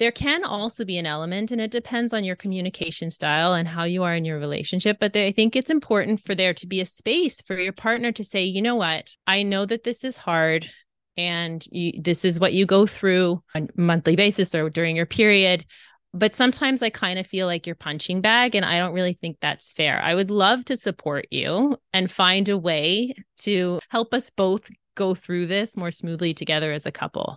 there can also be an element, and it depends on your communication style and how you are in your relationship. But I think it's important for there to be a space for your partner to say, you know what, I know that this is hard and you, this is what you go through on a monthly basis or during your period but sometimes I kind of feel like you're punching bag, and I don't really think that's fair. I would love to support you and find a way to help us both go through this more smoothly together as a couple.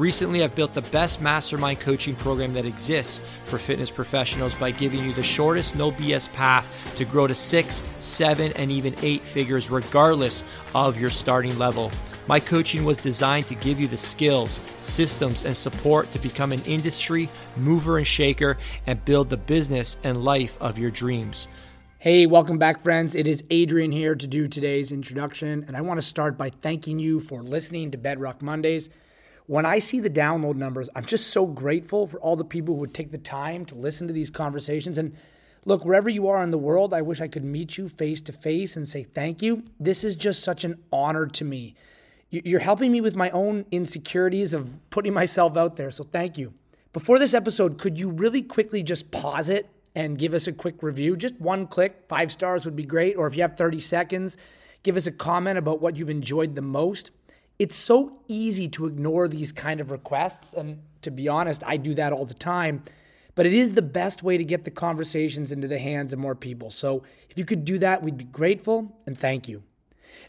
Recently, I've built the best mastermind coaching program that exists for fitness professionals by giving you the shortest, no BS path to grow to six, seven, and even eight figures, regardless of your starting level. My coaching was designed to give you the skills, systems, and support to become an industry mover and shaker and build the business and life of your dreams. Hey, welcome back, friends. It is Adrian here to do today's introduction, and I want to start by thanking you for listening to Bedrock Mondays when I see the download numbers, I'm just so grateful for all the people who would take the time to listen to these conversations. And look, wherever you are in the world, I wish I could meet you face to face and say thank you. This is just such an honor to me. You're helping me with my own insecurities of putting myself out there. So thank you. Before this episode, could you really quickly just pause it and give us a quick review? Just one click, five stars would be great. Or if you have 30 seconds, give us a comment about what you've enjoyed the most it's so easy to ignore these kind of requests. And to be honest, I do that all the time. But it is the best way to get the conversations into the hands of more people. So if you could do that, we'd be grateful and thank you.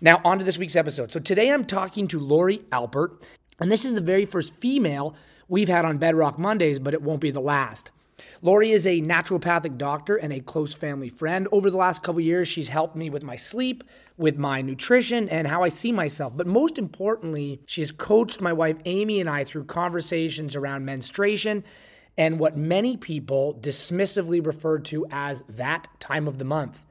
Now, on to this week's episode. So today I'm talking to Laurie Alpert, and this is the very first female we've had on Bedrock Mondays, but it won't be the last. Laurie is a naturopathic doctor and a close family friend. Over the last couple years, she's helped me with my sleep, with my nutrition, and how I see myself. But most importantly, she's coached my wife Amy and I through conversations around menstruation and what many people dismissively refer to as that time of the month.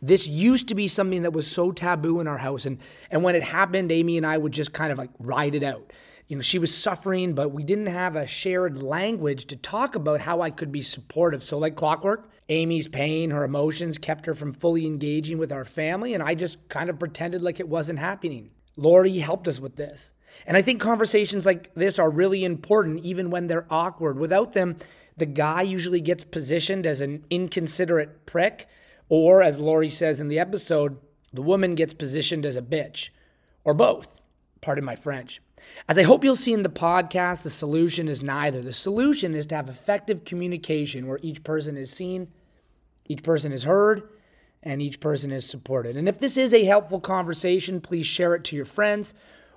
This used to be something that was so taboo in our house. And, and when it happened, Amy and I would just kind of like ride it out you know, she was suffering, but we didn't have a shared language to talk about how I could be supportive. So, like clockwork, Amy's pain, her emotions kept her from fully engaging with our family, and I just kind of pretended like it wasn't happening. Laurie helped us with this. And I think conversations like this are really important, even when they're awkward. Without them, the guy usually gets positioned as an inconsiderate prick, or as Laurie says in the episode, the woman gets positioned as a bitch, or both. Pardon my French. As I hope you'll see in the podcast, the solution is neither. The solution is to have effective communication where each person is seen, each person is heard, and each person is supported. And if this is a helpful conversation, please share it to your friends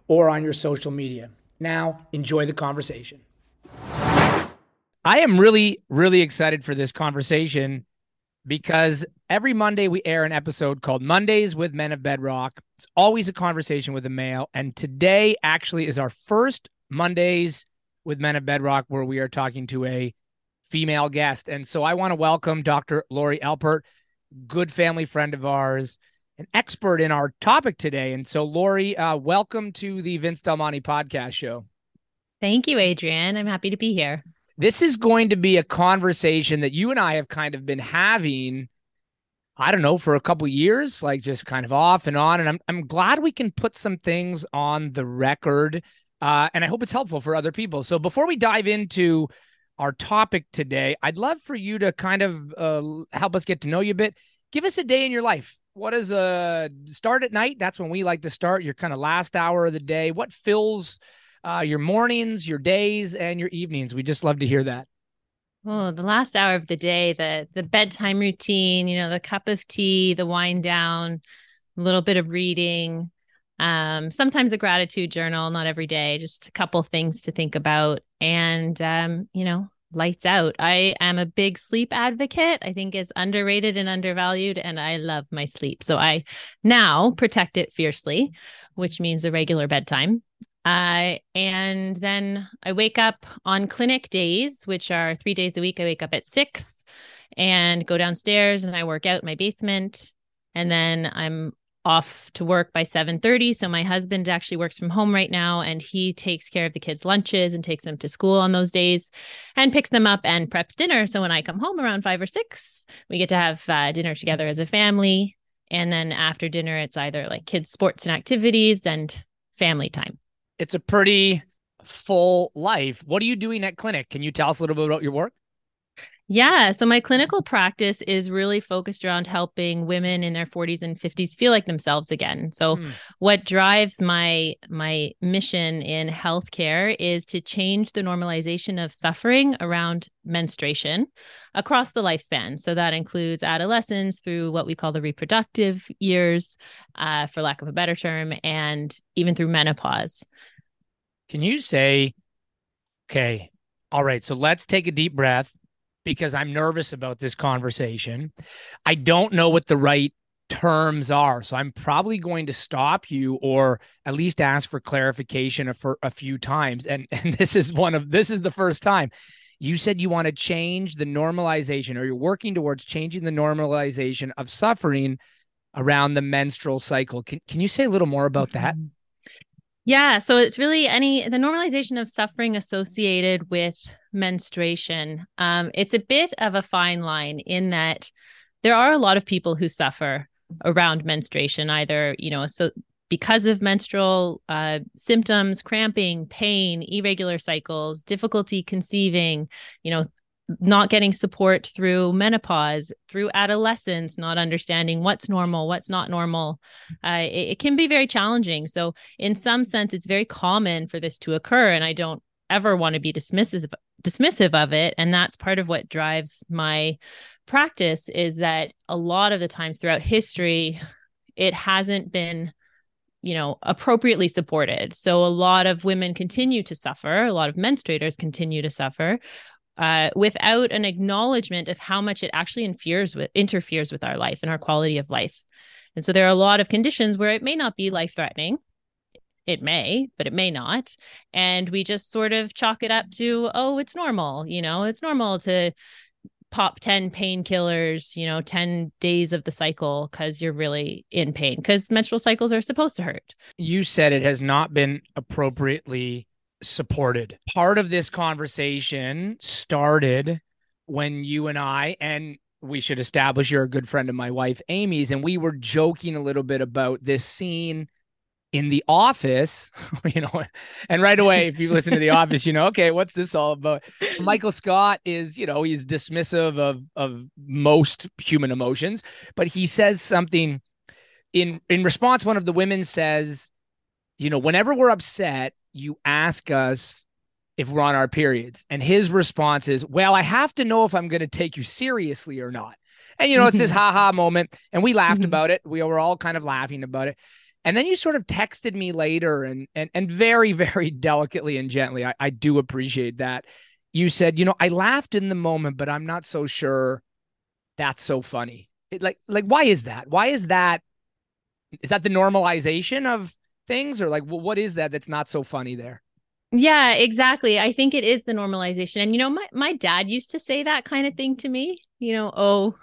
or on your social media. Now, enjoy the conversation. I am really, really excited for this conversation because every Monday we air an episode called Mondays with Men of Bedrock. It's always a conversation with a male. And today actually is our first Mondays with Men of Bedrock where we are talking to a female guest. And so I want to welcome Dr. Laurie Alpert, good family friend of ours, an expert in our topic today. And so, Laurie, uh, welcome to the Vince Del Monte podcast show. Thank you, Adrian. I'm happy to be here this is going to be a conversation that you and I have kind of been having. I don't know for a couple years, like just kind of off and on. And I'm I'm glad we can put some things on the record, uh, and I hope it's helpful for other people. So before we dive into our topic today, I'd love for you to kind of uh, help us get to know you a bit. Give us a day in your life. What is a start at night? That's when we like to start. Your kind of last hour of the day. What fills uh, your mornings, your days, and your evenings. We just love to hear that. Oh, the last hour of the day, the the bedtime routine, you know, the cup of tea, the wind down, a little bit of reading, um, sometimes a gratitude journal, not every day, just a couple things to think about. And um, you know, lights out. I am a big sleep advocate. I think it's underrated and undervalued, and I love my sleep. So I now protect it fiercely, which means a regular bedtime. Uh, and then I wake up on clinic days, which are three days a week. I wake up at six and go downstairs and I work out in my basement. And then I'm off to work by 7:30 so my husband actually works from home right now and he takes care of the kids lunches and takes them to school on those days and picks them up and preps dinner so when I come home around 5 or 6 we get to have uh, dinner together as a family and then after dinner it's either like kids sports and activities and family time it's a pretty full life. What are you doing at clinic? Can you tell us a little bit about your work yeah. So my clinical practice is really focused around helping women in their 40s and 50s feel like themselves again. So mm. what drives my my mission in healthcare is to change the normalization of suffering around menstruation across the lifespan. So that includes adolescence through what we call the reproductive years, uh, for lack of a better term, and even through menopause. Can you say, okay, all right, so let's take a deep breath because I'm nervous about this conversation. I don't know what the right terms are. So I'm probably going to stop you or at least ask for clarification for a few times. And and this is one of this is the first time. You said you want to change the normalization or you're working towards changing the normalization of suffering around the menstrual cycle. Can can you say a little more about that? Mm-hmm. Yeah, so it's really any the normalization of suffering associated with menstruation. Um, it's a bit of a fine line in that there are a lot of people who suffer around menstruation, either you know, so because of menstrual uh, symptoms, cramping, pain, irregular cycles, difficulty conceiving, you know, not getting support through menopause, through adolescence, not understanding what's normal, what's not normal. Uh, it, it, can be very challenging. So, in some sense, it's very common for this to occur. And I don't ever want to be dismissive dismissive of it and that's part of what drives my practice is that a lot of the times throughout history it hasn't been you know appropriately supported so a lot of women continue to suffer a lot of menstruators continue to suffer uh, without an acknowledgement of how much it actually interferes with interferes with our life and our quality of life. And so there are a lot of conditions where it may not be life threatening. It may, but it may not. And we just sort of chalk it up to, oh, it's normal. You know, it's normal to pop 10 painkillers, you know, 10 days of the cycle because you're really in pain because menstrual cycles are supposed to hurt. You said it has not been appropriately supported. Part of this conversation started when you and I, and we should establish you're a good friend of my wife, Amy's, and we were joking a little bit about this scene in the office, you know, and right away, if you listen to the office, you know, okay, what's this all about? So Michael Scott is, you know, he's dismissive of of most human emotions, but he says something in in response. One of the women says, you know, whenever we're upset, you ask us if we're on our periods. And his response is, Well, I have to know if I'm going to take you seriously or not. And, you know, it's this ha ha moment. And we laughed mm-hmm. about it. We were all kind of laughing about it. And then you sort of texted me later and and and very, very delicately and gently. I, I do appreciate that. You said, you know, I laughed in the moment, but I'm not so sure that's so funny. It, like, like, why is that? Why is that? Is that the normalization of things or like what is that that's not so funny there? Yeah exactly. I think it is the normalization. And you know my, my dad used to say that kind of thing to me you know oh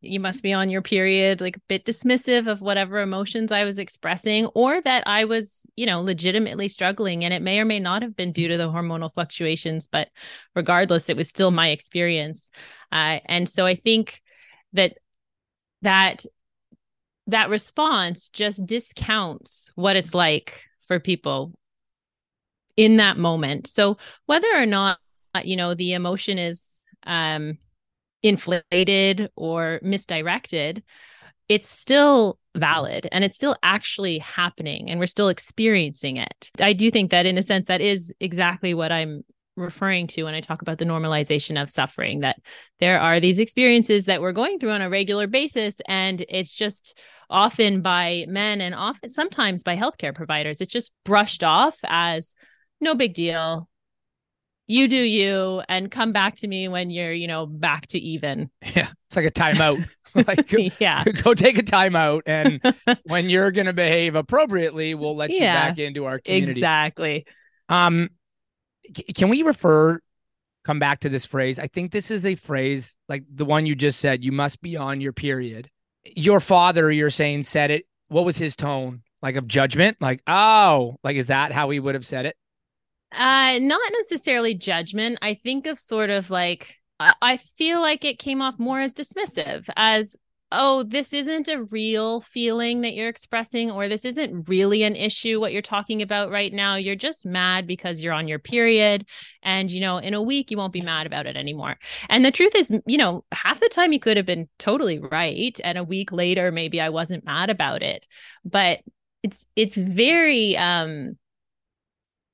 you must be on your period like a bit dismissive of whatever emotions i was expressing or that i was you know legitimately struggling. And it may or may not have been due to the hormonal fluctuations but regardless it was still my experience. Uh, and so i think that that that response just discounts what it's like for people in that moment. So whether or not you know the emotion is um inflated or misdirected, it's still valid and it's still actually happening and we're still experiencing it. I do think that in a sense that is exactly what I'm referring to when I talk about the normalization of suffering, that there are these experiences that we're going through on a regular basis. And it's just often by men and often sometimes by healthcare providers, it's just brushed off as no big deal. You do you and come back to me when you're, you know, back to even. Yeah. It's like a timeout. like yeah. Go take a timeout. And when you're gonna behave appropriately, we'll let you yeah, back into our community. Exactly. Um, can we refer come back to this phrase? I think this is a phrase like the one you just said, you must be on your period. Your father, you're saying, said it what was his tone? Like of judgment? Like, oh, like is that how he would have said it? Uh, not necessarily judgment. I think of sort of like I feel like it came off more as dismissive, as oh, this isn't a real feeling that you're expressing, or this isn't really an issue what you're talking about right now. You're just mad because you're on your period. And, you know, in a week, you won't be mad about it anymore. And the truth is, you know, half the time you could have been totally right. And a week later, maybe I wasn't mad about it. But it's, it's very, um,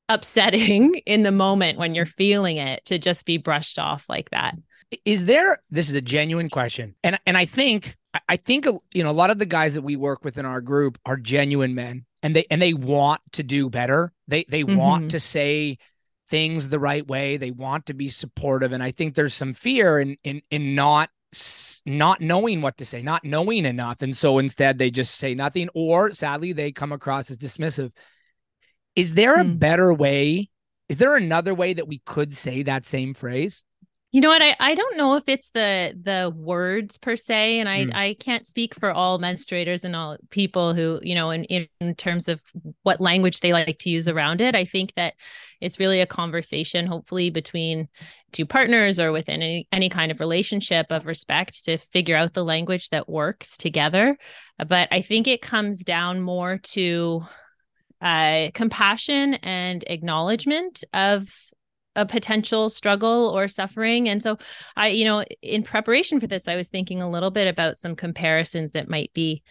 upsetting in the moment when you're feeling it to just be brushed off like that. Is there this is a genuine question. And and I think I think you know a lot of the guys that we work with in our group are genuine men and they and they want to do better. They they mm-hmm. want to say things the right way. They want to be supportive and I think there's some fear in in in not not knowing what to say, not knowing enough and so instead they just say nothing or sadly they come across as dismissive. Is there a mm. better way? Is there another way that we could say that same phrase? You know what? I, I don't know if it's the the words per se, and I, mm. I can't speak for all menstruators and all people who, you know, in, in terms of what language they like to use around it. I think that it's really a conversation, hopefully, between two partners or within any, any kind of relationship of respect to figure out the language that works together. But I think it comes down more to uh, compassion and acknowledgement of a potential struggle or suffering. And so I, you know, in preparation for this, I was thinking a little bit about some comparisons that might be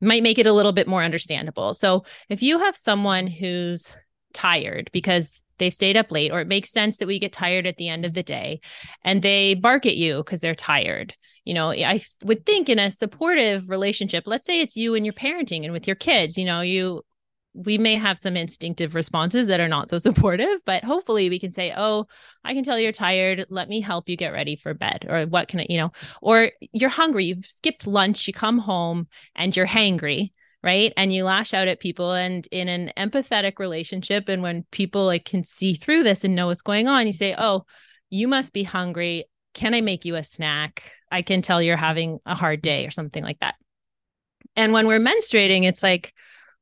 might make it a little bit more understandable. So if you have someone who's tired because they've stayed up late or it makes sense that we get tired at the end of the day and they bark at you because they're tired you know i would think in a supportive relationship let's say it's you and your parenting and with your kids you know you we may have some instinctive responses that are not so supportive, but hopefully we can say, Oh, I can tell you're tired. Let me help you get ready for bed. Or what can I, you know, or you're hungry, you've skipped lunch, you come home and you're hangry, right? And you lash out at people. And in an empathetic relationship, and when people like can see through this and know what's going on, you say, Oh, you must be hungry. Can I make you a snack? I can tell you're having a hard day or something like that. And when we're menstruating, it's like,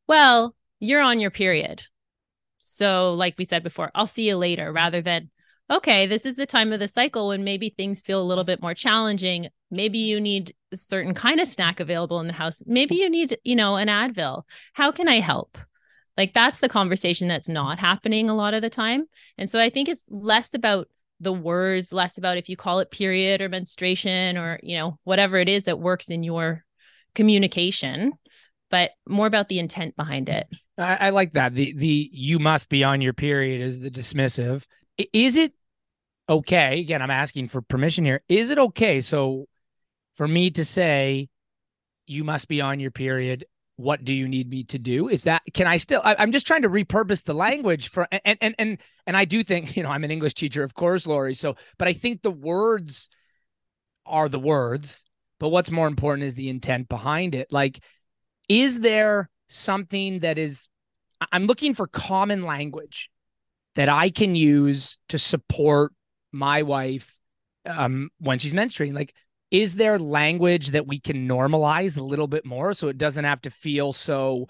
well, you're on your period. So, like we said before, I'll see you later rather than, okay, this is the time of the cycle when maybe things feel a little bit more challenging. Maybe you need a certain kind of snack available in the house. Maybe you need, you know, an Advil. How can I help? Like that's the conversation that's not happening a lot of the time. And so I think it's less about the words, less about if you call it period or menstruation or, you know, whatever it is that works in your communication, but more about the intent behind it. I, I like that. The the you must be on your period is the dismissive. Is it okay? Again, I'm asking for permission here. Is it okay? So for me to say you must be on your period what do you need me to do is that can i still I, am just trying to repurpose the language for and and and and i do think you know i'm an english teacher of course laurie so but i think the words are the words but what's more important is the intent behind it like is there something that is I'm looking for common language that I can use to support my wife um, when she's menstruating. Like, is there language that we can normalize a little bit more so it doesn't have to feel so?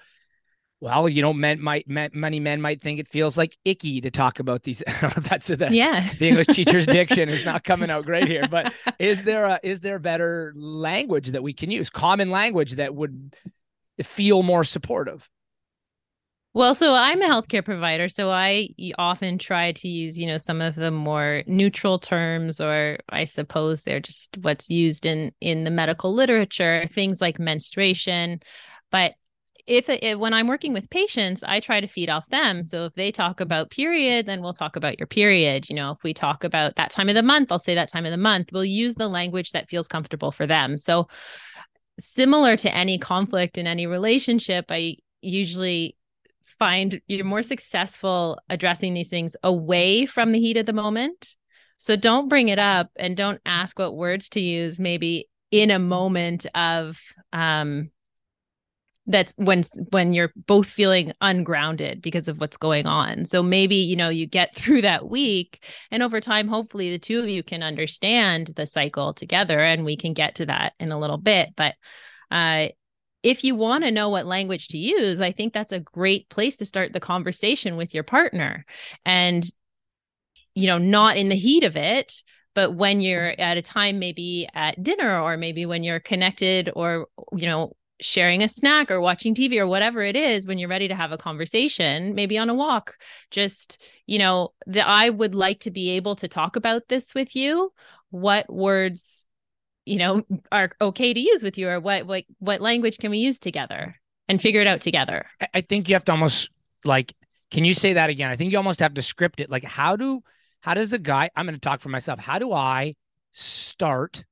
Well, you know, men might men, many men might think it feels like icky to talk about these. that's the yeah. The English teacher's diction is not coming out great here. But is there a is there better language that we can use? Common language that would feel more supportive. Well, so I'm a healthcare provider, so I often try to use, you know, some of the more neutral terms, or I suppose they're just what's used in in the medical literature, things like menstruation. But if, if when I'm working with patients, I try to feed off them. So if they talk about period, then we'll talk about your period. You know, if we talk about that time of the month, I'll say that time of the month. We'll use the language that feels comfortable for them. So similar to any conflict in any relationship, I usually find you're more successful addressing these things away from the heat of the moment. So don't bring it up and don't ask what words to use maybe in a moment of um that's when when you're both feeling ungrounded because of what's going on so maybe you know you get through that week and over time hopefully the two of you can understand the cycle together and we can get to that in a little bit but uh if you want to know what language to use, I think that's a great place to start the conversation with your partner. And, you know, not in the heat of it, but when you're at a time, maybe at dinner or maybe when you're connected or, you know, sharing a snack or watching TV or whatever it is when you're ready to have a conversation, maybe on a walk. Just, you know, that I would like to be able to talk about this with you. What words you know are okay to use with you or what what what language can we use together and figure it out together i think you have to almost like can you say that again i think you almost have to script it like how do how does a guy i'm going to talk for myself how do i start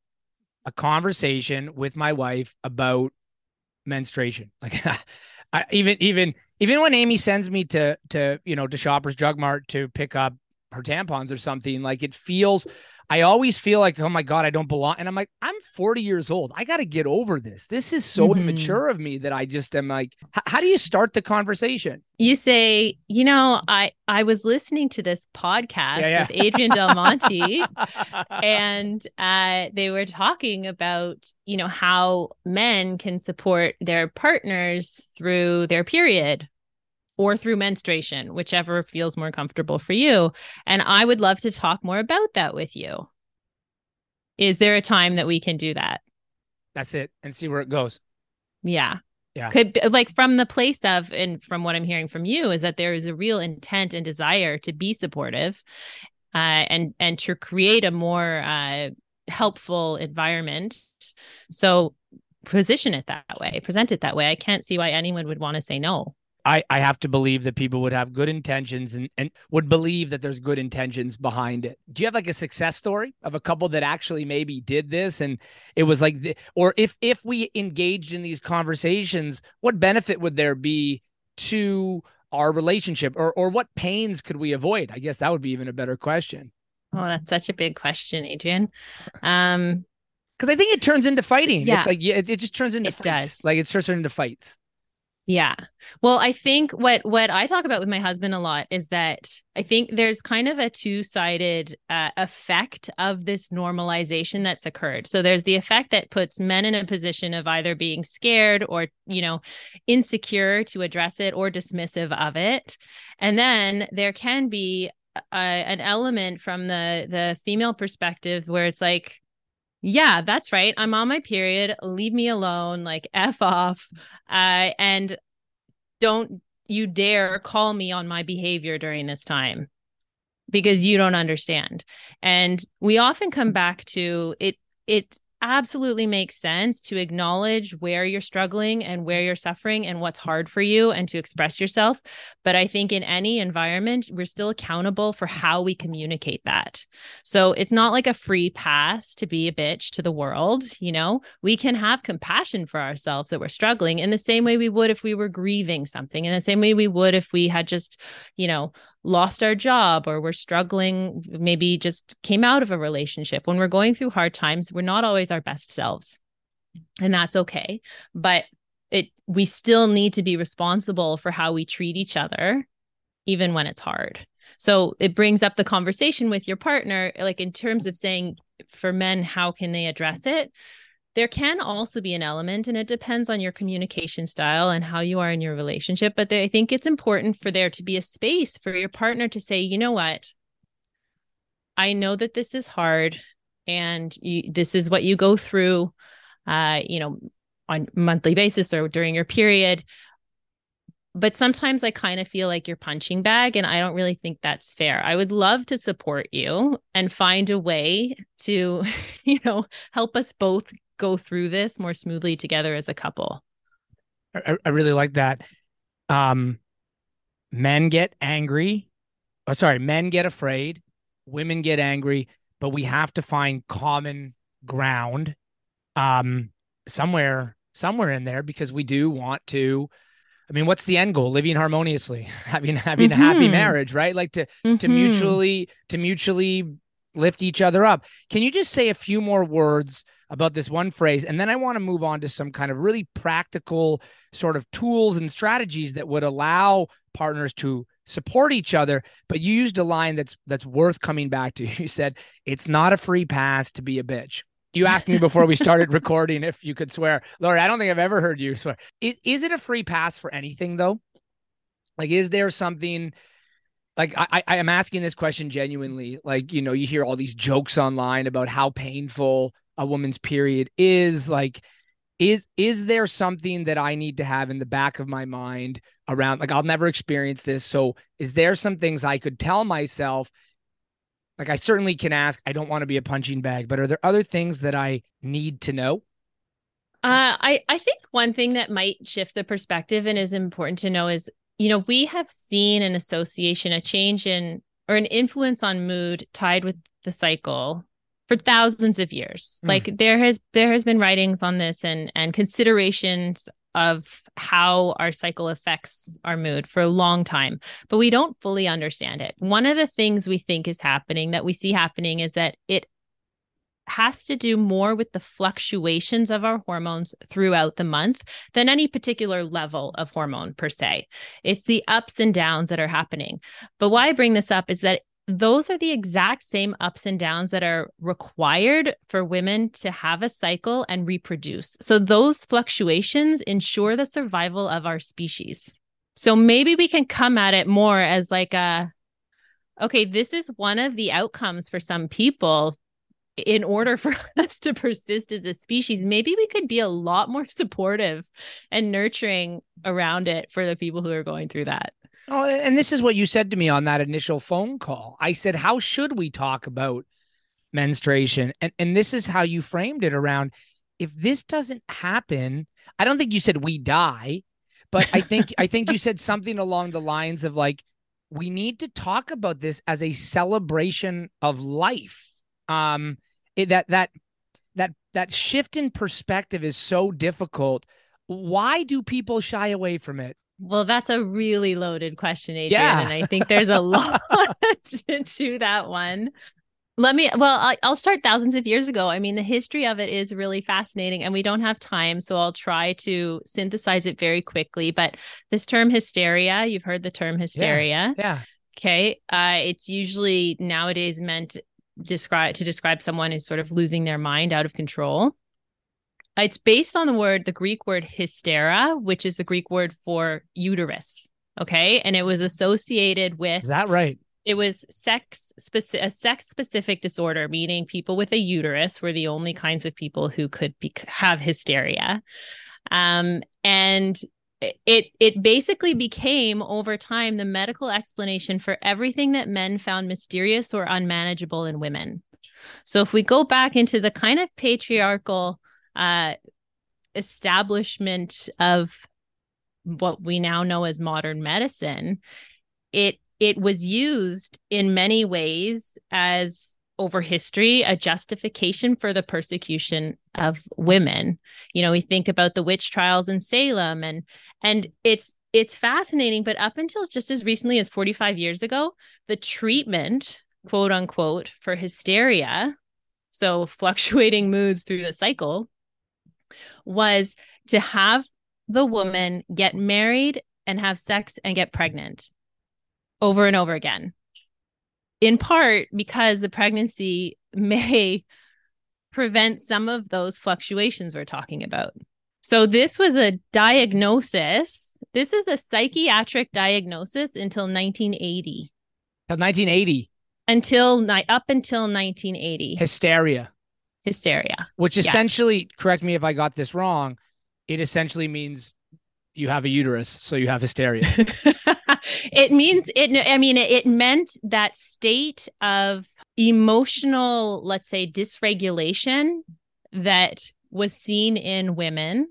a conversation with my wife about menstruation. Like I, even even even when amy sends me to to you know to shoppers drug mart to pick up her tampons or something like it feels I always feel like, oh my God, I don't belong. And I'm like, I'm 40 years old. I got to get over this. This is so mm-hmm. immature of me that I just am like, how do you start the conversation? You say, you know, I I was listening to this podcast yeah, yeah. with Adrian Del Monte, and uh, they were talking about, you know, how men can support their partners through their period or through menstruation, whichever feels more comfortable for you. And I would love to talk more about that with you. Is there a time that we can do that? That's it and see where it goes. Yeah. Yeah. Could like from the place of and from what I'm hearing from you is that there is a real intent and desire to be supportive uh, and and to create a more uh, helpful environment. So position it that way, present it that way. I can't see why anyone would want to say no. I, I have to believe that people would have good intentions and, and would believe that there's good intentions behind it. Do you have like a success story of a couple that actually maybe did this and it was like, the, or if if we engaged in these conversations, what benefit would there be to our relationship, or or what pains could we avoid? I guess that would be even a better question. Oh, that's such a big question, Adrian. Um, because I think it turns into fighting. Yeah. It's like yeah, it, it just turns into it fights. Does. Like it starts into fights. Yeah. Well, I think what what I talk about with my husband a lot is that I think there's kind of a two-sided uh, effect of this normalization that's occurred. So there's the effect that puts men in a position of either being scared or, you know, insecure to address it or dismissive of it. And then there can be an element from the the female perspective where it's like yeah, that's right. I'm on my period. Leave me alone. Like F off. Uh, and don't you dare call me on my behavior during this time because you don't understand. And we often come back to it. It absolutely makes sense to acknowledge where you're struggling and where you're suffering and what's hard for you and to express yourself. But I think in any environment, we're still accountable for how we communicate that. So it's not like a free pass to be a bitch to the world. You know, we can have compassion for ourselves that we're struggling in the same way we would if we were grieving something, in the same way we would if we had just, you know, lost our job or we're struggling, maybe just came out of a relationship. When we're going through hard times, we're not always our best selves. And that's okay. But it we still need to be responsible for how we treat each other even when it's hard. So it brings up the conversation with your partner like in terms of saying for men how can they address it? There can also be an element and it depends on your communication style and how you are in your relationship but i think it's important for there to be a space for your partner to say you know what i know that this is hard and you, this is what you go through uh you know on monthly basis or during your period but sometimes I kind of feel like you're punching bag and I don't really think that's fair. I would love to support you and find a way to, you know, help us both go through this more smoothly together as a couple. I, I really like that. Um, men get angry. Oh, sorry, men get afraid. Women get angry, but we have to find common ground um, somewhere, somewhere in there because we do want to. I mean, what's the end goal? Living harmoniously, having having mm-hmm. a happy mm-hmm. marriage, right? Like to mm-hmm. to mutually to mutually lift each other up. Can you just say a few more words about this one phrase? And then I want to move on to some kind of really practical sort of tools and strategies that would allow partners to support each other. But you used a line that's that's worth coming back to. You said, it's not a free pass to be a bitch. You asked me before we started recording if you could swear. Laurie, I don't think I've ever heard you swear. Is, is it a free pass for anything though? Like, is there something like I, I am asking this question genuinely. Like, you know, you hear all these jokes online about how painful a woman's period is. Like, is is there something that I need to have in the back of my mind around like I'll never experience this. So is there some things I could tell myself? Like I certainly can ask, I don't want to be a punching bag, but are there other things that I need to know? Uh, I I think one thing that might shift the perspective and is important to know is you know, we have seen an association, a change in or an influence on mood tied with the cycle for thousands of years. Mm. Like there has there has been writings on this and and considerations of how our cycle affects our mood for a long time, but we don't fully understand it. One of the things we think is happening that we see happening is that it has to do more with the fluctuations of our hormones throughout the month than any particular level of hormone per se. It's the ups and downs that are happening. But why I bring this up is that those are the exact same ups and downs that are required for women to have a cycle and reproduce. So those fluctuations ensure the survival of our species. So maybe we can come at it more as like a okay, this is one of the outcomes for some people in order for us to persist as a species, maybe we could be a lot more supportive and nurturing around it for the people who are going through that. Oh, and this is what you said to me on that initial phone call. I said, How should we talk about menstruation? And and this is how you framed it around if this doesn't happen, I don't think you said we die, but I think I think you said something along the lines of like, we need to talk about this as a celebration of life. Um, it, that that that that shift in perspective is so difficult. Why do people shy away from it? Well, that's a really loaded question, Adrian. Yeah. And I think there's a lot to that one. Let me, well, I'll start thousands of years ago. I mean, the history of it is really fascinating and we don't have time. So I'll try to synthesize it very quickly. But this term hysteria, you've heard the term hysteria. Yeah. yeah. Okay. Uh, it's usually nowadays meant describe to describe someone who's sort of losing their mind out of control. It's based on the word, the Greek word hystera, which is the Greek word for uterus. Okay. And it was associated with Is that right? It was sex specific a sex specific disorder, meaning people with a uterus were the only kinds of people who could be, have hysteria. Um, and it it basically became over time the medical explanation for everything that men found mysterious or unmanageable in women. So if we go back into the kind of patriarchal uh, establishment of what we now know as modern medicine, it it was used in many ways as over history a justification for the persecution of women. You know we think about the witch trials in salem and and it's it's fascinating but up until just as recently as 45 years ago the treatment quote unquote for hysteria so fluctuating moods through the cycle was to have the woman get married and have sex and get pregnant over and over again in part because the pregnancy may prevent some of those fluctuations we're talking about. So, this was a diagnosis. This is a psychiatric diagnosis until 1980. Until 1980. Until ni- up until 1980. Hysteria. Hysteria. Which essentially, yeah. correct me if I got this wrong, it essentially means you have a uterus, so you have hysteria. it means it i mean it, it meant that state of emotional let's say dysregulation that was seen in women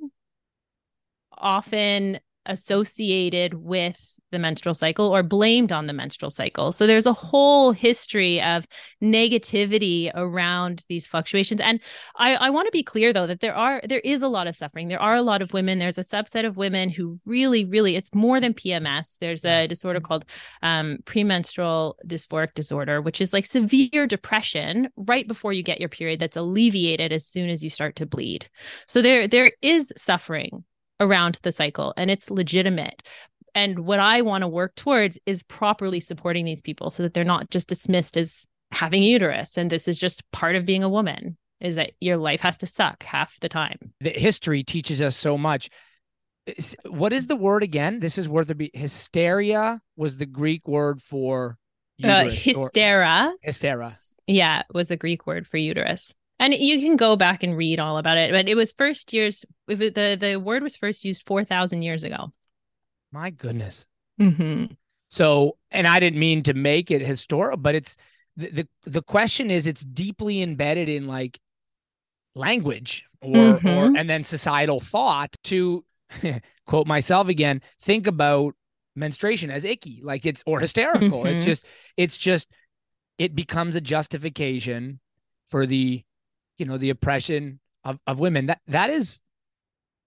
often associated with the menstrual cycle or blamed on the menstrual cycle. So there's a whole history of negativity around these fluctuations. And I, I want to be clear though that there are there is a lot of suffering. There are a lot of women. There's a subset of women who really, really it's more than PMS. There's a disorder called um, premenstrual dysphoric disorder, which is like severe depression right before you get your period that's alleviated as soon as you start to bleed. So there there is suffering around the cycle and it's legitimate. And what I want to work towards is properly supporting these people so that they're not just dismissed as having uterus and this is just part of being a woman. is that your life has to suck half the time. The history teaches us so much. What is the word again? This is worth a be hysteria was the Greek word for uh, hystera. Hystera. Yeah, was the Greek word for uterus. And you can go back and read all about it, but it was first years. The the word was first used four thousand years ago. My goodness. Mm-hmm. So, and I didn't mean to make it historical, but it's the, the the question is it's deeply embedded in like language or mm-hmm. or and then societal thought to quote myself again think about menstruation as icky like it's or hysterical mm-hmm. it's just it's just it becomes a justification for the you know the oppression of, of women that that is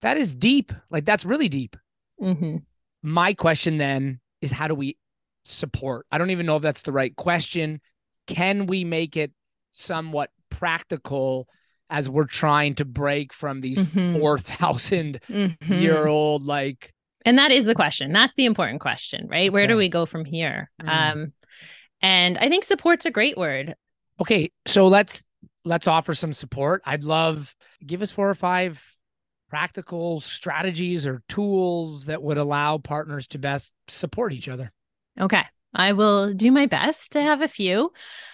that is deep like that's really deep mm-hmm. my question then is how do we support i don't even know if that's the right question can we make it somewhat practical as we're trying to break from these mm-hmm. 4000 mm-hmm. year old like and that is the question that's the important question right okay. where do we go from here mm. um and i think support's a great word okay so let's let's offer some support. I'd love give us four or five practical strategies or tools that would allow partners to best support each other. Okay. I will do my best to have a few.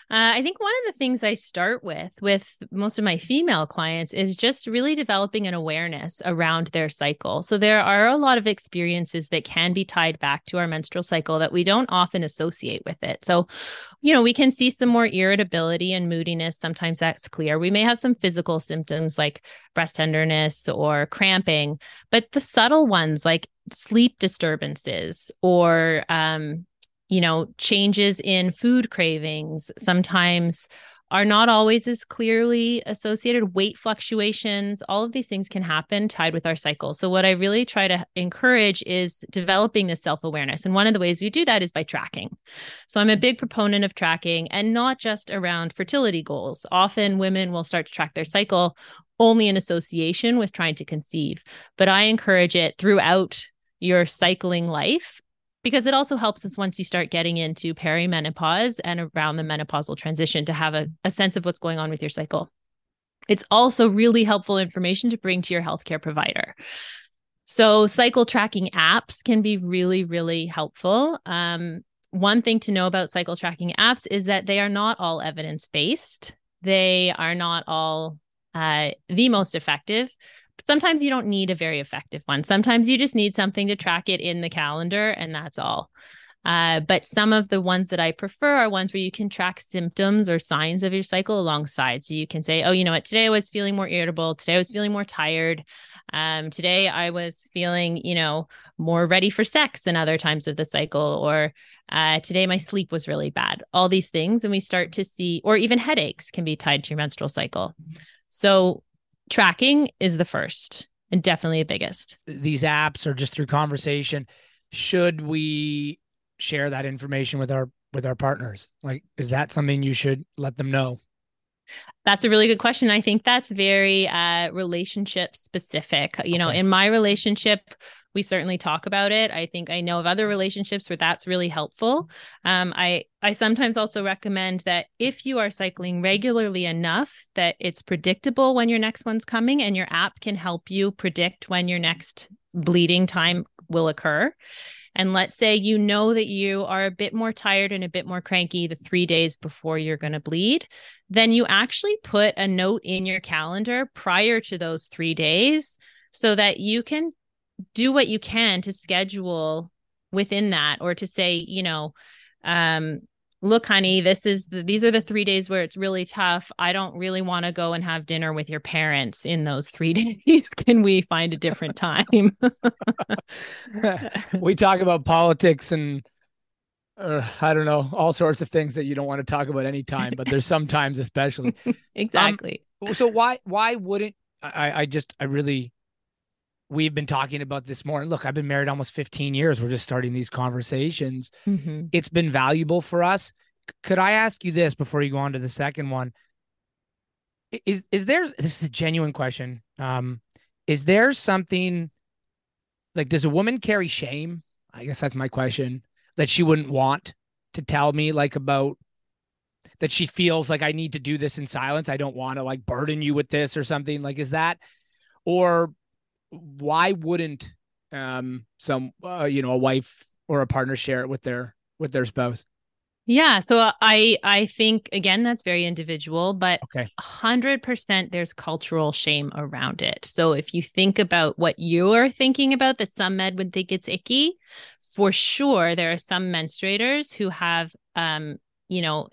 Uh, I think one of the things I start with with most of my female clients is just really developing an awareness around their cycle. So there are a lot of experiences that can be tied back to our menstrual cycle that we don't often associate with it. So, you know, we can see some more irritability and moodiness. Sometimes that's clear. We may have some physical symptoms like breast tenderness or cramping, but the subtle ones like sleep disturbances or um, you know, changes in food cravings sometimes are not always as clearly associated. Weight fluctuations, all of these things can happen tied with our cycle. So, what I really try to encourage is developing this self awareness. And one of the ways we do that is by tracking. So, I'm a big proponent of tracking and not just around fertility goals. Often women will start to track their cycle only in association with trying to conceive, but I encourage it throughout your cycling life because it also helps us once you start getting into perimenopause and around the menopausal transition to have a, a sense of what's going on with your cycle. It's also really helpful information to bring to your healthcare provider. So, cycle tracking apps can be really, really helpful. Um, one thing to know about cycle tracking apps is that they are not all evidence based, they are not all uh, the most effective sometimes you don't need a very effective one. Sometimes you just need something to track it in the calendar, and that's all. Uh, but some of the ones that I prefer are ones where you can track symptoms or signs of your cycle alongside. So you can say, oh, you know what, today I was feeling more irritable. Today I was feeling more tired. Um, today I was feeling, you know, more ready for sex than other times of the cycle. Or uh, today my sleep was really bad. All these things. And we start to see, or even headaches can be tied to your menstrual cycle. So tracking is the first and definitely the biggest. These apps are just through conversation. Should we share that information with our with our partners? Like is that something you should let them know? That's a really good question. I think that's very uh, relationship specific. You okay. know, in my relationship, we certainly talk about it. I think I know of other relationships where that's really helpful. Um, I I sometimes also recommend that if you are cycling regularly enough that it's predictable when your next one's coming, and your app can help you predict when your next bleeding time will occur. And let's say you know that you are a bit more tired and a bit more cranky the three days before you're going to bleed, then you actually put a note in your calendar prior to those three days so that you can do what you can to schedule within that or to say you know um look honey this is the, these are the 3 days where it's really tough i don't really want to go and have dinner with your parents in those 3 days can we find a different time we talk about politics and uh, I don't know, all sorts of things that you don't want to talk about anytime, but there's sometimes especially. exactly. Um, so why why wouldn't I I just I really we've been talking about this more. Look, I've been married almost 15 years. We're just starting these conversations. Mm-hmm. It's been valuable for us. Could I ask you this before you go on to the second one? Is is there this is a genuine question. Um, is there something like does a woman carry shame? I guess that's my question that she wouldn't want to tell me like about that she feels like I need to do this in silence. I don't want to like burden you with this or something. Like, is that, or why wouldn't um some uh, you know a wife or a partner share it with their with their spouse? Yeah, so I I think again that's very individual, but Okay. 100% there's cultural shame around it. So if you think about what you're thinking about that some men would think it's icky, for sure there are some menstruators who have um you know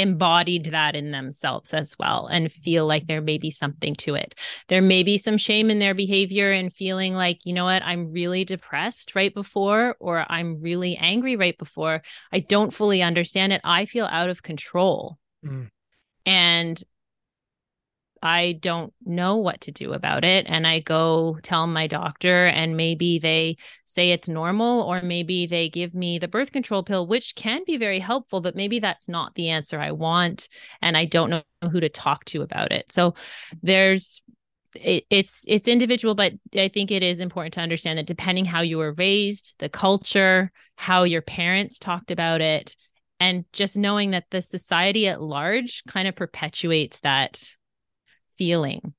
embodied that in themselves as well and feel like there may be something to it. There may be some shame in their behavior and feeling like, you know what, I'm really depressed right before, or I'm really angry right before. I don't fully understand it. I feel out of control. Mm. And I don't know what to do about it. And I go tell my doctor, and maybe they say it's normal, or maybe they give me the birth control pill, which can be very helpful, but maybe that's not the answer I want. And I don't know who to talk to about it. So there's it, it's it's individual but i think it is important to understand that depending how you were raised the culture how your parents talked about it and just knowing that the society at large kind of perpetuates that feeling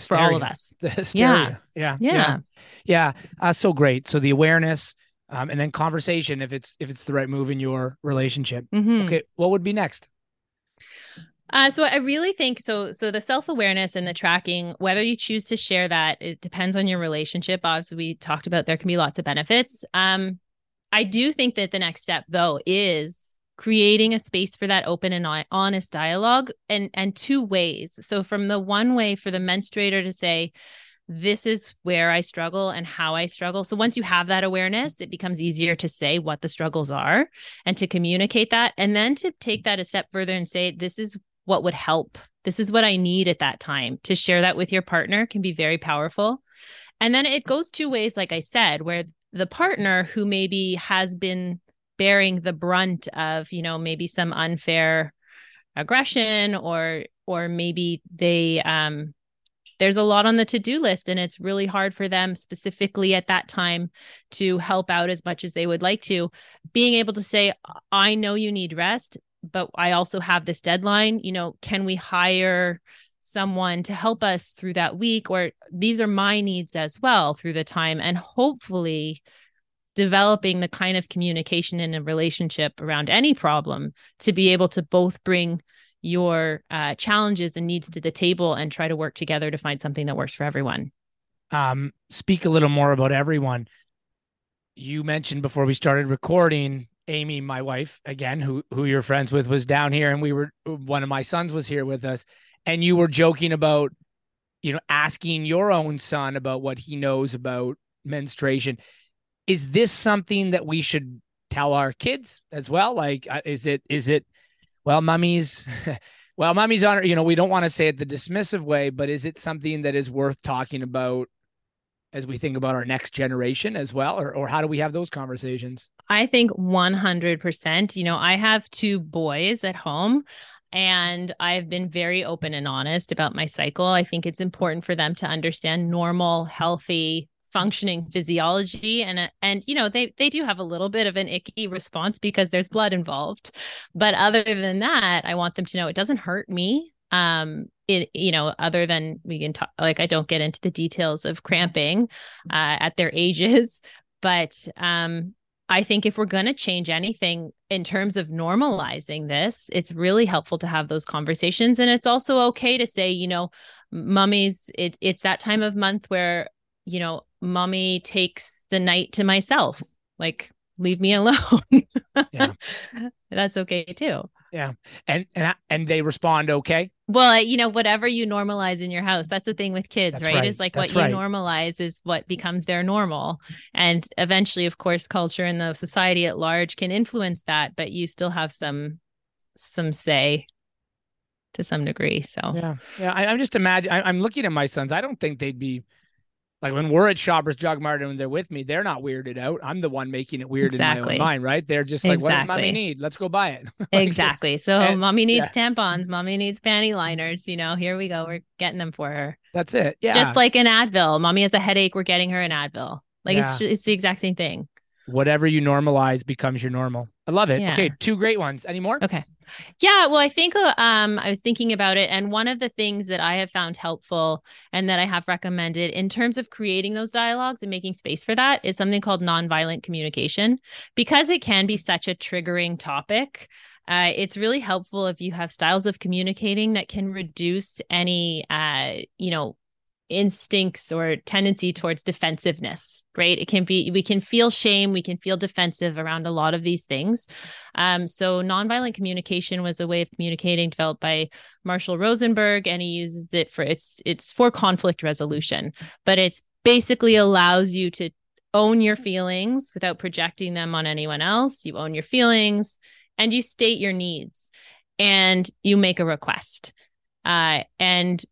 for all of us The hysteria. Yeah. Yeah. Yeah. Yeah. Uh, so great. So the awareness, um, and then conversation if it's if it's the right move in your relationship. Mhm. Okay. What would be next? Uh, so I really think so. So the self awareness and the tracking, whether you choose to share that, it depends on your relationship. As we talked about, there can be lots of benefits. Um, I do think that the next step, though, is creating a space for that open and honest dialogue, and and two ways. So from the one way for the menstruator to say, this is where I struggle and how I struggle. So once you have that awareness, it becomes easier to say what the struggles are and to communicate that. And then to take that a step further and say, this is what would help. This is what I need at that time. To share that with your partner can be very powerful. And then it goes two ways, like I said, where the partner who maybe has been bearing the brunt of, you know, maybe some unfair aggression or or maybe they um there's a lot on the to-do list and it's really hard for them specifically at that time to help out as much as they would like to. Being able to say i know you need rest but i also have this deadline you know can we hire someone to help us through that week? Or these are my needs as well through the time and hopefully developing the kind of communication in a relationship around any problem to be able to both bring your uh, challenges and needs to the table and try to work together to find something that works for everyone. Um, speak a little more about everyone. You mentioned before we started recording, Amy, my wife, again, who who you're friends with, was down here, and we were one of my sons was here with us, and you were joking about, you know, asking your own son about what he knows about menstruation. Is this something that we should tell our kids as well? Like, uh, is it is it? Well, mummy's. Well, mommy's on, you know, we don't want to say it the dismissive way, but is it something that is worth talking about as we think about our next generation as well? Or, or how do we have those conversations? I think 100%. You know, I have two boys at home and I've been very open and honest about my cycle. I think it's important for them to understand normal, healthy, functioning physiology. And and you know they they do have a little bit of an icky response because there's blood involved. But other than that i want them to know it doesn't hurt me. Um it you know other than we can talk like i don't get into the details of cramping uh, at their ages. But um I think if we're going to change anything in terms of normalizing this, it's really helpful to have those conversations. And it's also okay to say, you know, mummies, it, it's that time of month where, you know, mommy takes the night to myself. Like, leave me alone. Yeah. That's okay too. Yeah. And, and, and they respond okay. Well, you know, whatever you normalize in your house, that's the thing with kids, right? right. Is like That's what right. you normalize is what becomes their normal. And eventually, of course, culture and the society at large can influence that, but you still have some some say to some degree. So Yeah. Yeah. I, I'm just imagine I, I'm looking at my sons. I don't think they'd be like when we're at Shoppers Drug Mart and they're with me, they're not weirded out. I'm the one making it weird in my own mind, right? They're just like, what does mommy need? Let's go buy it. Like, exactly. So and- mommy needs tampons, mommy needs panty liners, you know, here we go. We're getting them for her. That's it. Yeah. Just like an Advil. Mommy has a headache, we're getting her an Advil. Like Yeah. it's just, it's the exact same thing. whatever you normalize becomes your normal. I love it. Yeah. Okay. Two great ones. Any more? Okay. Yeah, well, I think uh, um, I was thinking about it, and one of the things that I have found helpful and that I have recommended in terms of creating those dialogues and making space for that is something called nonviolent communication, because it can be such a triggering topic. Uh, it's really helpful if you have styles of communicating that can reduce any, uh, you know, instincts or tendency towards defensiveness right? It can be we can feel shame we can feel defensive around a lot of these things. Um, so nonviolent communication was a way of communicating developed by marshall rosenberg and he uses it for it's it's for conflict resolution but it's basically allows you to own your feelings without projecting them on anyone else. You own your feelings and you state your needs and you make a request. Uh, and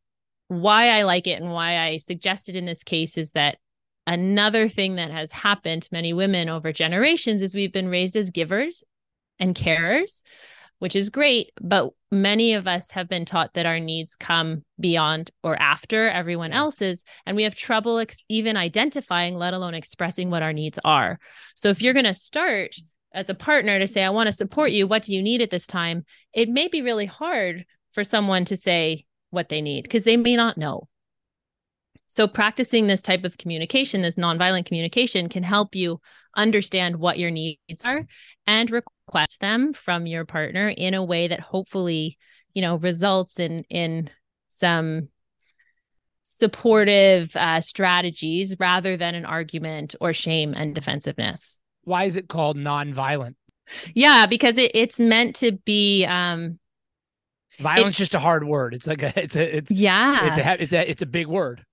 why I like it and why I suggested in this case is that another thing that has happened to many women over generations is we've been raised as givers and carers, which is great. But many of us have been taught that our needs come beyond or after everyone else's. And we have trouble ex- even identifying, let alone expressing what our needs are. So if you're going to start as a partner to say, I want to support you, what do you need at this time? It may be really hard for someone to say, what they need because they may not know. So, practicing this type of communication, this nonviolent communication, can help you understand what your needs are and request them from your partner in a way that hopefully, you know, results in in some supportive uh, strategies rather than an argument or shame and defensiveness. Why is it called nonviolent? Yeah, because it, it's meant to be um, Violence just a hard word. It's like a it's a it's yeah. It's a it's a it's a big word.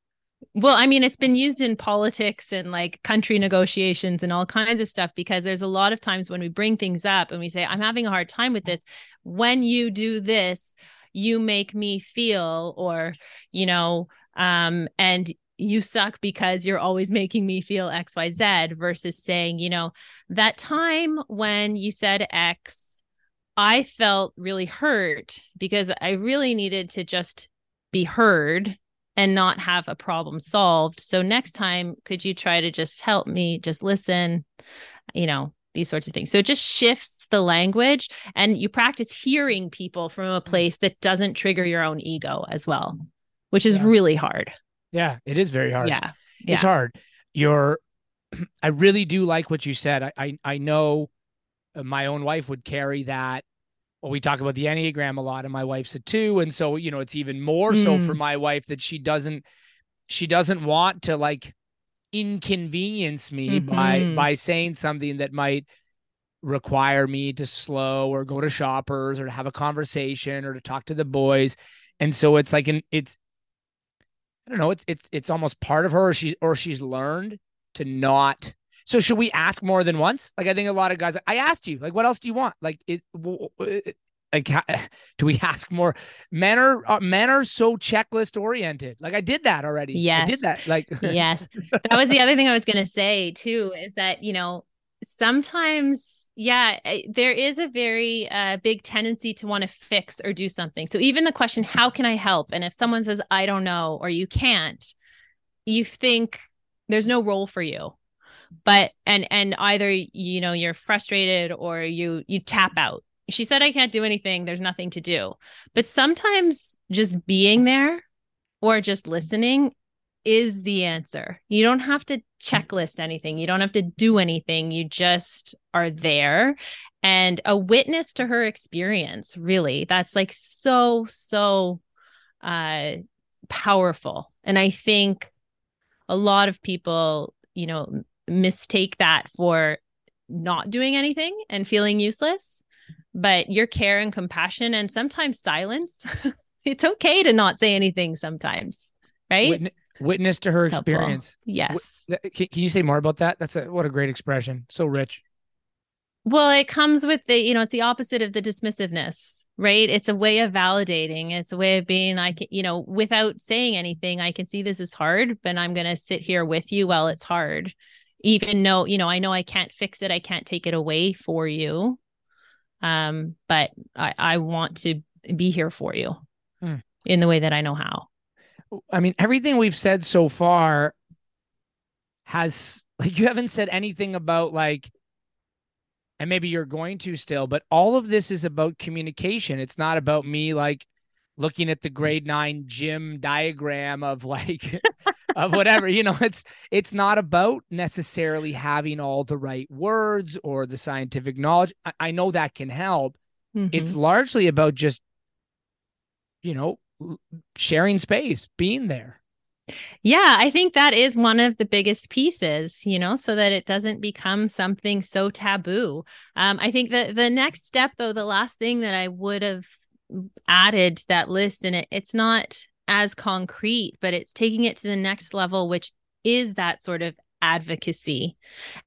Well, I mean, it's been used in politics and like country negotiations and all kinds of stuff because there's a lot of times when we bring things up and we say, I'm having a hard time with this. When you do this, you make me feel, or, you know, um, and you suck because you're always making me feel XYZ versus saying, you know, that time when you said X I felt really hurt because I really needed to just be heard and not have a problem solved. So next time, could you try to just help me, just listen, you know, these sorts of things. So it just shifts the language and you practice hearing people from a mm. place that doesn't trigger your own ego as well, which is yeah. really hard. Yeah, it is very hard. Yeah. It's yeah. hard. You're I really do like what you said. I I, I know my own wife would carry that. Well, we talk about the Enneagram a lot, and my wife's a two. And so, you know, it's even more mm. so for mm. my wife that she doesn't she doesn't want to like inconvenience me mm-hmm. by by saying something that might require me to slow or go to shoppers or to have a conversation or to talk to the boys. And so it's like an it's I don't know, it's it's it's almost part of her or she or she's learned to not so should we ask more than once? Like I think a lot of guys. I asked you. Like, what else do you want? Like, it. Like, do we ask more? Men are uh, men are so checklist oriented. Like I did that already. Yes, I did that. Like yes, that was the other thing I was gonna say too. Is that you know sometimes yeah there is a very uh, big tendency to want to fix or do something so even the question how can i help and if someone says i don't know or you can't you think there's no role for you but and and either you know you're frustrated or you you tap out. She said i can't do anything. There's nothing to do. But sometimes just being there or just listening is the answer. You don't have to checklist anything. You don't have to do anything. You just are there. And a witness to her experience really that's like so so uh powerful. And i think a lot of people you know mistake that for not doing anything and feeling useless. But your care and compassion and sometimes silence, it's okay to not say anything sometimes, right? Witness, witness to her experience. Yes. Can, can you say more about that? That's a, what a great expression. So rich. Well, it comes with the, you know, it's the opposite of the dismissiveness, right? It's a way of validating. It's a way of being like, you know, without saying anything, I can see this is hard, but I'm going to sit here with you while it's hard even though you know i know i can't fix it i can't take it away for you um but i i want to be here for you hmm. in the way that i know how i mean everything we've said so far has like you haven't said anything about like and maybe you're going to still, but all of this is about communication. It's not about me like looking at the grade nine gym diagram of like of whatever you know it's it's not about necessarily having all the right words or the scientific knowledge i, I know that can help mm-hmm. it's largely about just you know sharing space being there yeah, I think that is one of the biggest pieces, you know, so that it doesn't become something so taboo. Um, I think that the next step, though, the last thing that I would have added to that list, and it, it's not as concrete, but it's taking it to the next level, which is that sort of advocacy.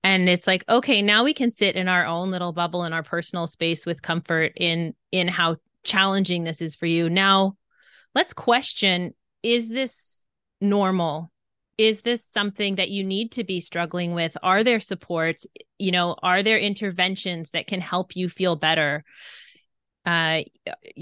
And it's like, okay, now we can sit in our own little bubble in our personal space with comfort in in how challenging this is for you. Now, let's question is this normal is this something that you need to be struggling with are there supports you know are there interventions that can help you feel better uh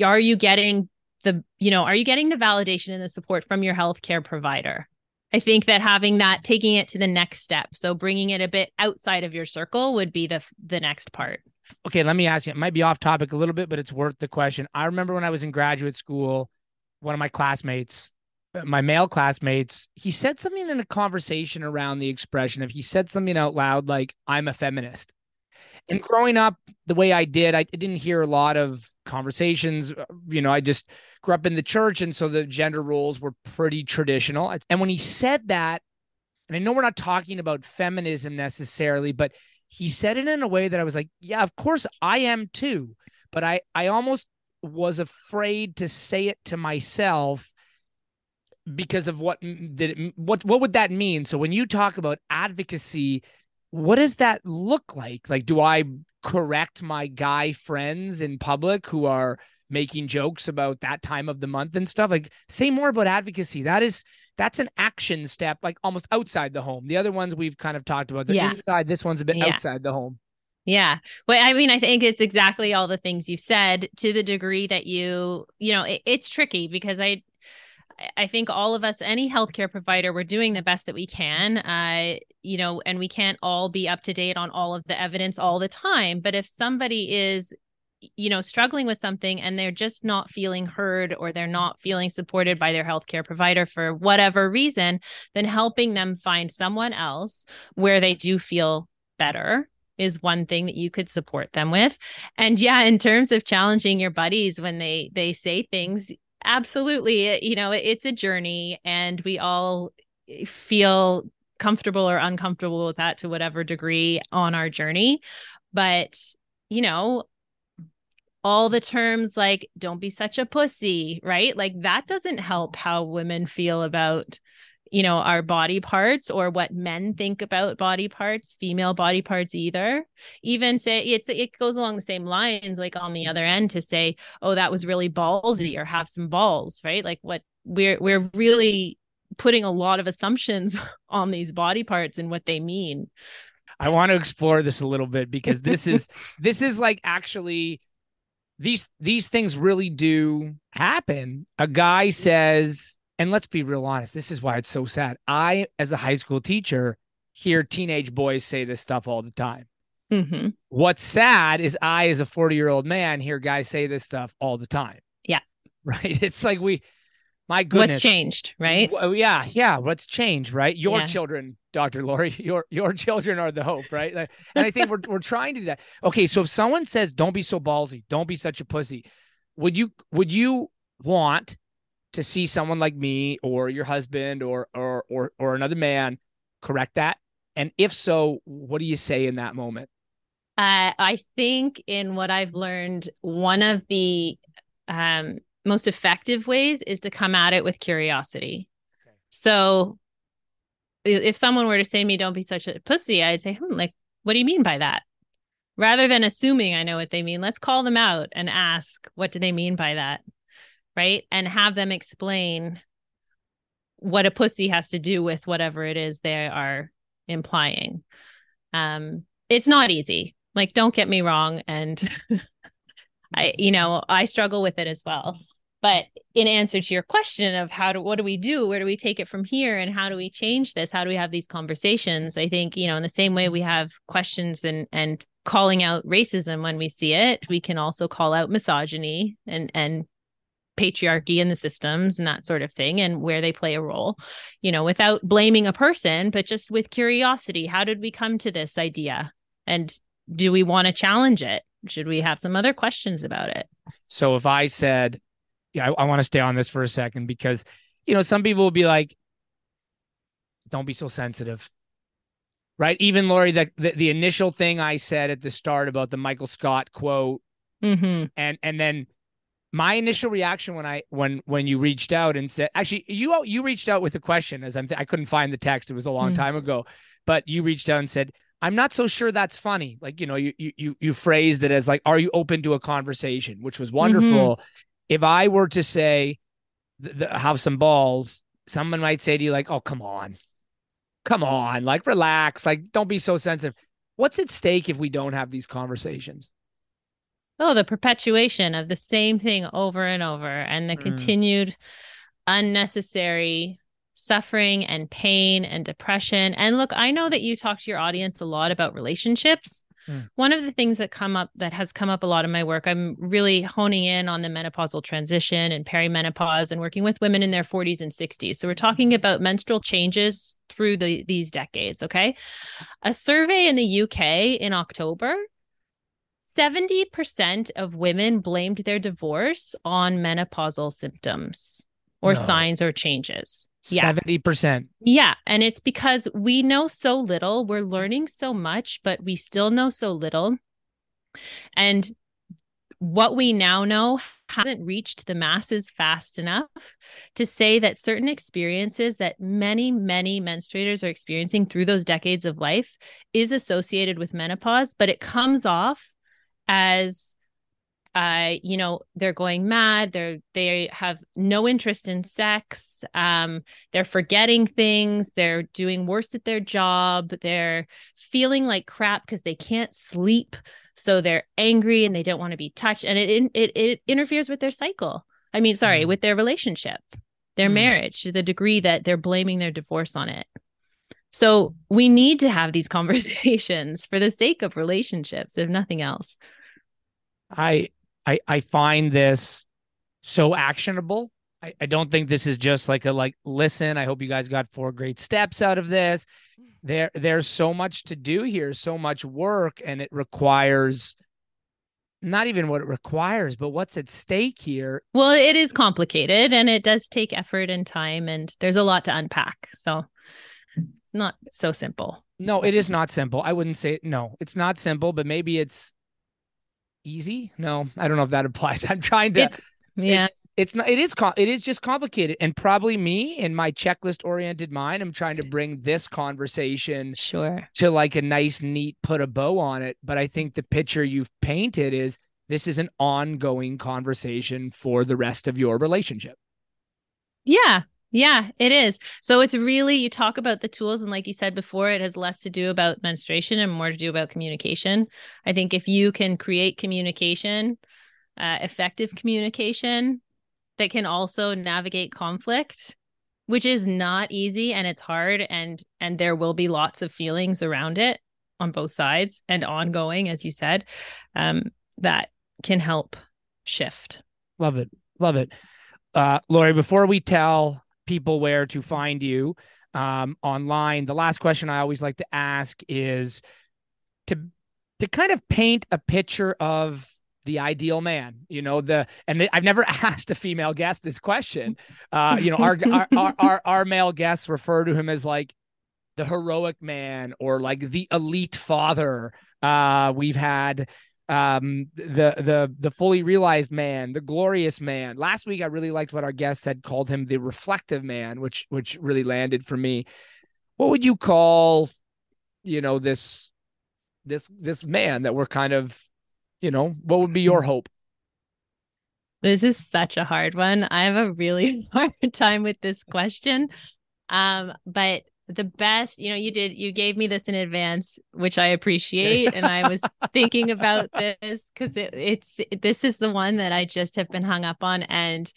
are you getting the you know are you getting the validation and the support from your healthcare provider? I think that having that taking it to the next step so bringing it a bit outside of your circle would be the the next part. Okay let me ask you it might be off topic a little bit but it's worth the question. I remember when i was in graduate school one of my classmates uh, my male classmates, he said something in a conversation around the expression of he said something out loud like, I'm a feminist. And growing up the way I did, I didn't hear a lot of conversations. Uh, you know, I just grew up in the church. And so the gender roles were pretty traditional. And when he said that, and I know we're not talking about feminism necessarily, but he said it in a way that I was like, yeah, of course I am too. But I, I almost was afraid to say it to myself because of what did what what would that mean? So when you talk about advocacy, what does that look like? Like, do I correct my guy friends in public who are making jokes about that time of the month and stuff? Like, say more about advocacy. That is that's an action step, like almost outside the home. The other ones we've kind of talked about. The yeah. inside, this one's a bit yeah. outside the home. Yeah. Well, I mean, I think it's exactly all the things you've said to the degree that you, you know, it, it's tricky because I, I think all of us, any healthcare provider, we're doing the best that we can. Uh, you know, and we can't all be up to date on all of the evidence all the time. But if somebody is, you know, struggling with something and they're just not feeling heard or they're not feeling supported by their healthcare provider for whatever reason, then helping them find someone else where they do feel better is one thing that you could support them with and yeah in terms of challenging your buddies when they they say things absolutely you know it's a journey and we all eh, feel comfortable or uncomfortable with that to whatever degree on our journey but you know all the terms like don't be such a pussy right? Like that doesn't help how women feel about you know our body parts or what men think about body parts female body parts either. Even say it's it goes along the same lines like on the other end to say oh that was really ballsy or have some balls right? Like what we're we're really putting a lot of assumptions on these body parts and what they mean. I want to explore this a little bit because this is this is like actually these these things really do happen. A guy says and let's be real honest, this is why it's so sad. I, as a high school teacher, hear teenage boys say this stuff all the time. Mm-hmm. What's sad is I, as a 40 year old man, hear guys say this stuff all the time. Yeah. Right. It's like we, my goodness. What's changed, right? W- yeah. Yeah. What's changed, right? Your yeah. children, Dr. Laurie, your, your children are the hope, right? Like, and I think we're, we're trying to do that. Okay. So if someone says, don't be so ballsy, don't be such a pussy, would you, would you want to see someone like me or your husband or or or or another man correct that? And if so, what do you say in that moment? Uh, I think in what I've learned, one of the um, most effective ways is to come at it with curiosity. Okay. So if someone were to say to me, don't be such a pussy, I'd say, hmm, like, what do you mean by that? Rather than assuming I know what they mean, let's call them out and ask, what do they mean by that? Right? And have them explain what a pussy has to do with whatever it is they are implying. Um, it's not easy. Like, don't get me wrong. And I, you know, I struggle with it as well. but in answer to your question of how do what do we do where do we take it from here and how do we change this how do we have these conversations i think you know in the same way we have questions and and calling out racism when we see it we can also call out misogyny and and patriarchy and the systems and that sort of thing and where they play a role you know without blaming a person but just with curiosity how did we come to this idea and do we want to challenge it should we have some other questions about it so if i said yeah, I, I want to stay on this for a second because, you know, some people will be like, don't be so sensitive. Right. Even Laurie, the, the, the initial thing I said at the start about the Michael Scott quote, mm-hmm. and and then my initial reaction when I when when you reached out and said actually you you reached out with a question as I'm th- I couldn't find the text. It was a long mm-hmm. time ago. But you reached out and said I'm not so sure that's funny. Like you know you you you phrased it as like are you open to a conversation? Which was wonderful. Mm-hmm if I were to say th- th- have some balls, someone might say to you like, "Oh, come on, come on, like relax, like don't be so sensitive." What's at stake if we don't have these conversations? Oh, the perpetuation of the same thing over and over, and the mm. continued unnecessary suffering and pain and depression. And look, I know that you talk to your audience a lot about relationships. Mm. One of the things that come up that has come up a lot in my work, I'm really honing in on the menopausal transition and perimenopause and working with women in their 40s and 60s. So we're talking about menstrual changes through the these decades, okay? A survey in the UK in October 70% of women blamed their divorce on menopausal symptoms or no. signs or changes. Yeah. 70%. Yeah. And it's because we know so little. We're learning so much, but we still know so little. And what we now know hasn't reached the masses fast enough to say that certain experiences that many, many menstruators are experiencing through those decades of life is associated with menopause, but it comes off as uh, you know, they're going mad. They're they have no interest in sex. Um, they're forgetting things. They're doing worse at their job. They're feeling like crap because they can't sleep. So they're angry and they don't want to be touched, and it it it interferes with their cycle. I mean, sorry, mm. with their relationship, their mm. marriage, to the degree that they're blaming their divorce on it. So we need to have these conversations for the sake of relationships, if nothing else. I I I find this so actionable. I, I don't think this is just like a like listen. I hope you guys got four great steps out of this. There there's so much to do here, so much work, and it requires not even what it requires, but what's at stake here. Well, it is complicated and it does take effort and time, and there's a lot to unpack. So it's not so simple. No, it is not simple. I wouldn't say no, it's not simple, but maybe it's easy. No, I don't know if that applies. I'm trying to. It's, yeah. It's, it's not. It is. It is just complicated, and probably me in my checklist oriented mind. I'm trying to bring this conversation sure to like a nice, neat, put a bow on it. But I think the picture you've painted is this is an ongoing conversation for the rest of your relationship. Yeah, yeah, it is. So it's really, you talk about the tools, and like you said before, it has less to do about menstruation and more to do about communication. I think if you can create communication, uh, effective communication that can also navigate conflict, which is not easy and it's hard, and and there will be lots of feelings around it on both sides and ongoing, as you said, um, that can help shift. Love it, love it. Uh, Laurie, before we tell people where to find you um, online. The last question I always like to ask is to to kind of paint a picture of the ideal man you know the and i've never asked a female guest this question uh you know our, our our, our our male guests refer to him as like the heroic man or like the elite father uh we've had um the the the fully realized man the glorious man. Last week i really liked what our guest said called him the reflective man which which really landed for me. What would you call you know this this this man that we're kind of you know what would be your hope? This is such a hard one. I have a really hard time with this question. Um but the best, you know, you did, you gave me this in advance, which I appreciate. and I was thinking about this because it, it's, this is the one that I just have been hung up on. And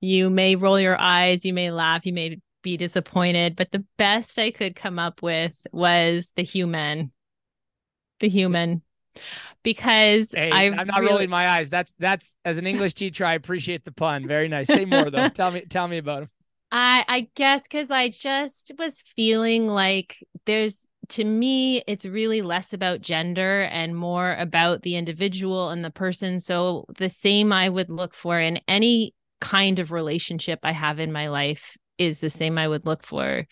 you may roll your eyes, you may laugh, you may be disappointed, but the best I could come up with was the human. The human. Because hey, I I'm not really... rolling my eyes. That's that's as an English teacher, I appreciate the pun. Very nice. Say more though. tell me tell me about him. I I guess because I just was feeling like there's to me it's really less about gender and more about the individual and the person. So the same I would look for in any kind of relationship I have in my life is the same I would look for.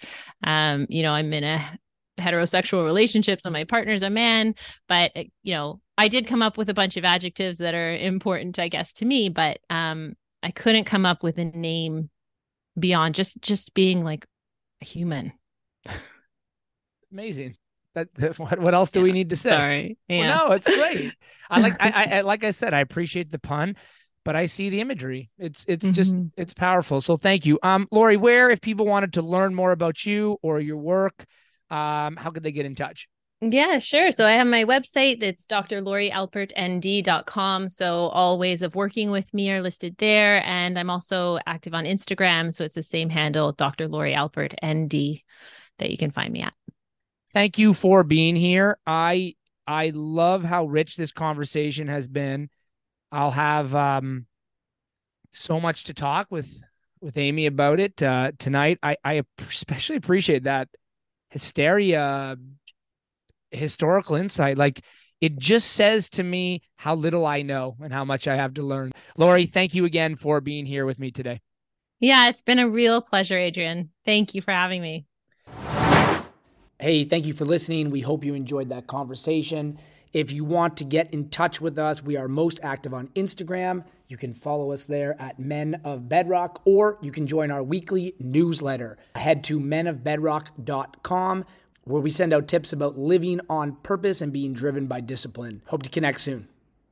Um, you know, I'm in a heterosexual relationship, so my partner's a man, but eh, you know, I did come up with a bunch of adjectives that are important, I guess, to me, but um, I couldn't come up with a name beyond just just being like a human. Amazing. That, what, what else do yeah, we need to say? Sorry. Yeah. Well, no, it's great. I like I, I like I said, I appreciate the pun but I see the imagery. It's it's mm-hmm. just it's powerful. So thank you. Um Laurie, where if people wanted to learn more about you or your work, um, how could they get in touch? Yeah, sure. So I have my website that's drlauriealpertnd.com. So all ways of working with me are listed there. And I'm also active on Instagram. So it's the same handle, Dr. Laurie Alpert ND, that you can find me at. Thank you for being here. I I love how rich this conversation has been. I'll have um, so much to talk with with Amy about it uh, tonight. I I especially appreciate that hysteria historical insight. Like it just says to me how little I know and how much I have to learn. Laurie, thank you again for being here with me today. Yeah, it's been a real pleasure, Adrian. Thank you for having me. Hey, thank you for listening. We hope you enjoyed that conversation. If you want to get in touch with us, we are most active on Instagram. You can follow us there at Men of Bedrock, or you can join our weekly newsletter. Head to menofbedrock.com, where we send out tips about living on purpose and being driven by discipline. Hope to connect soon.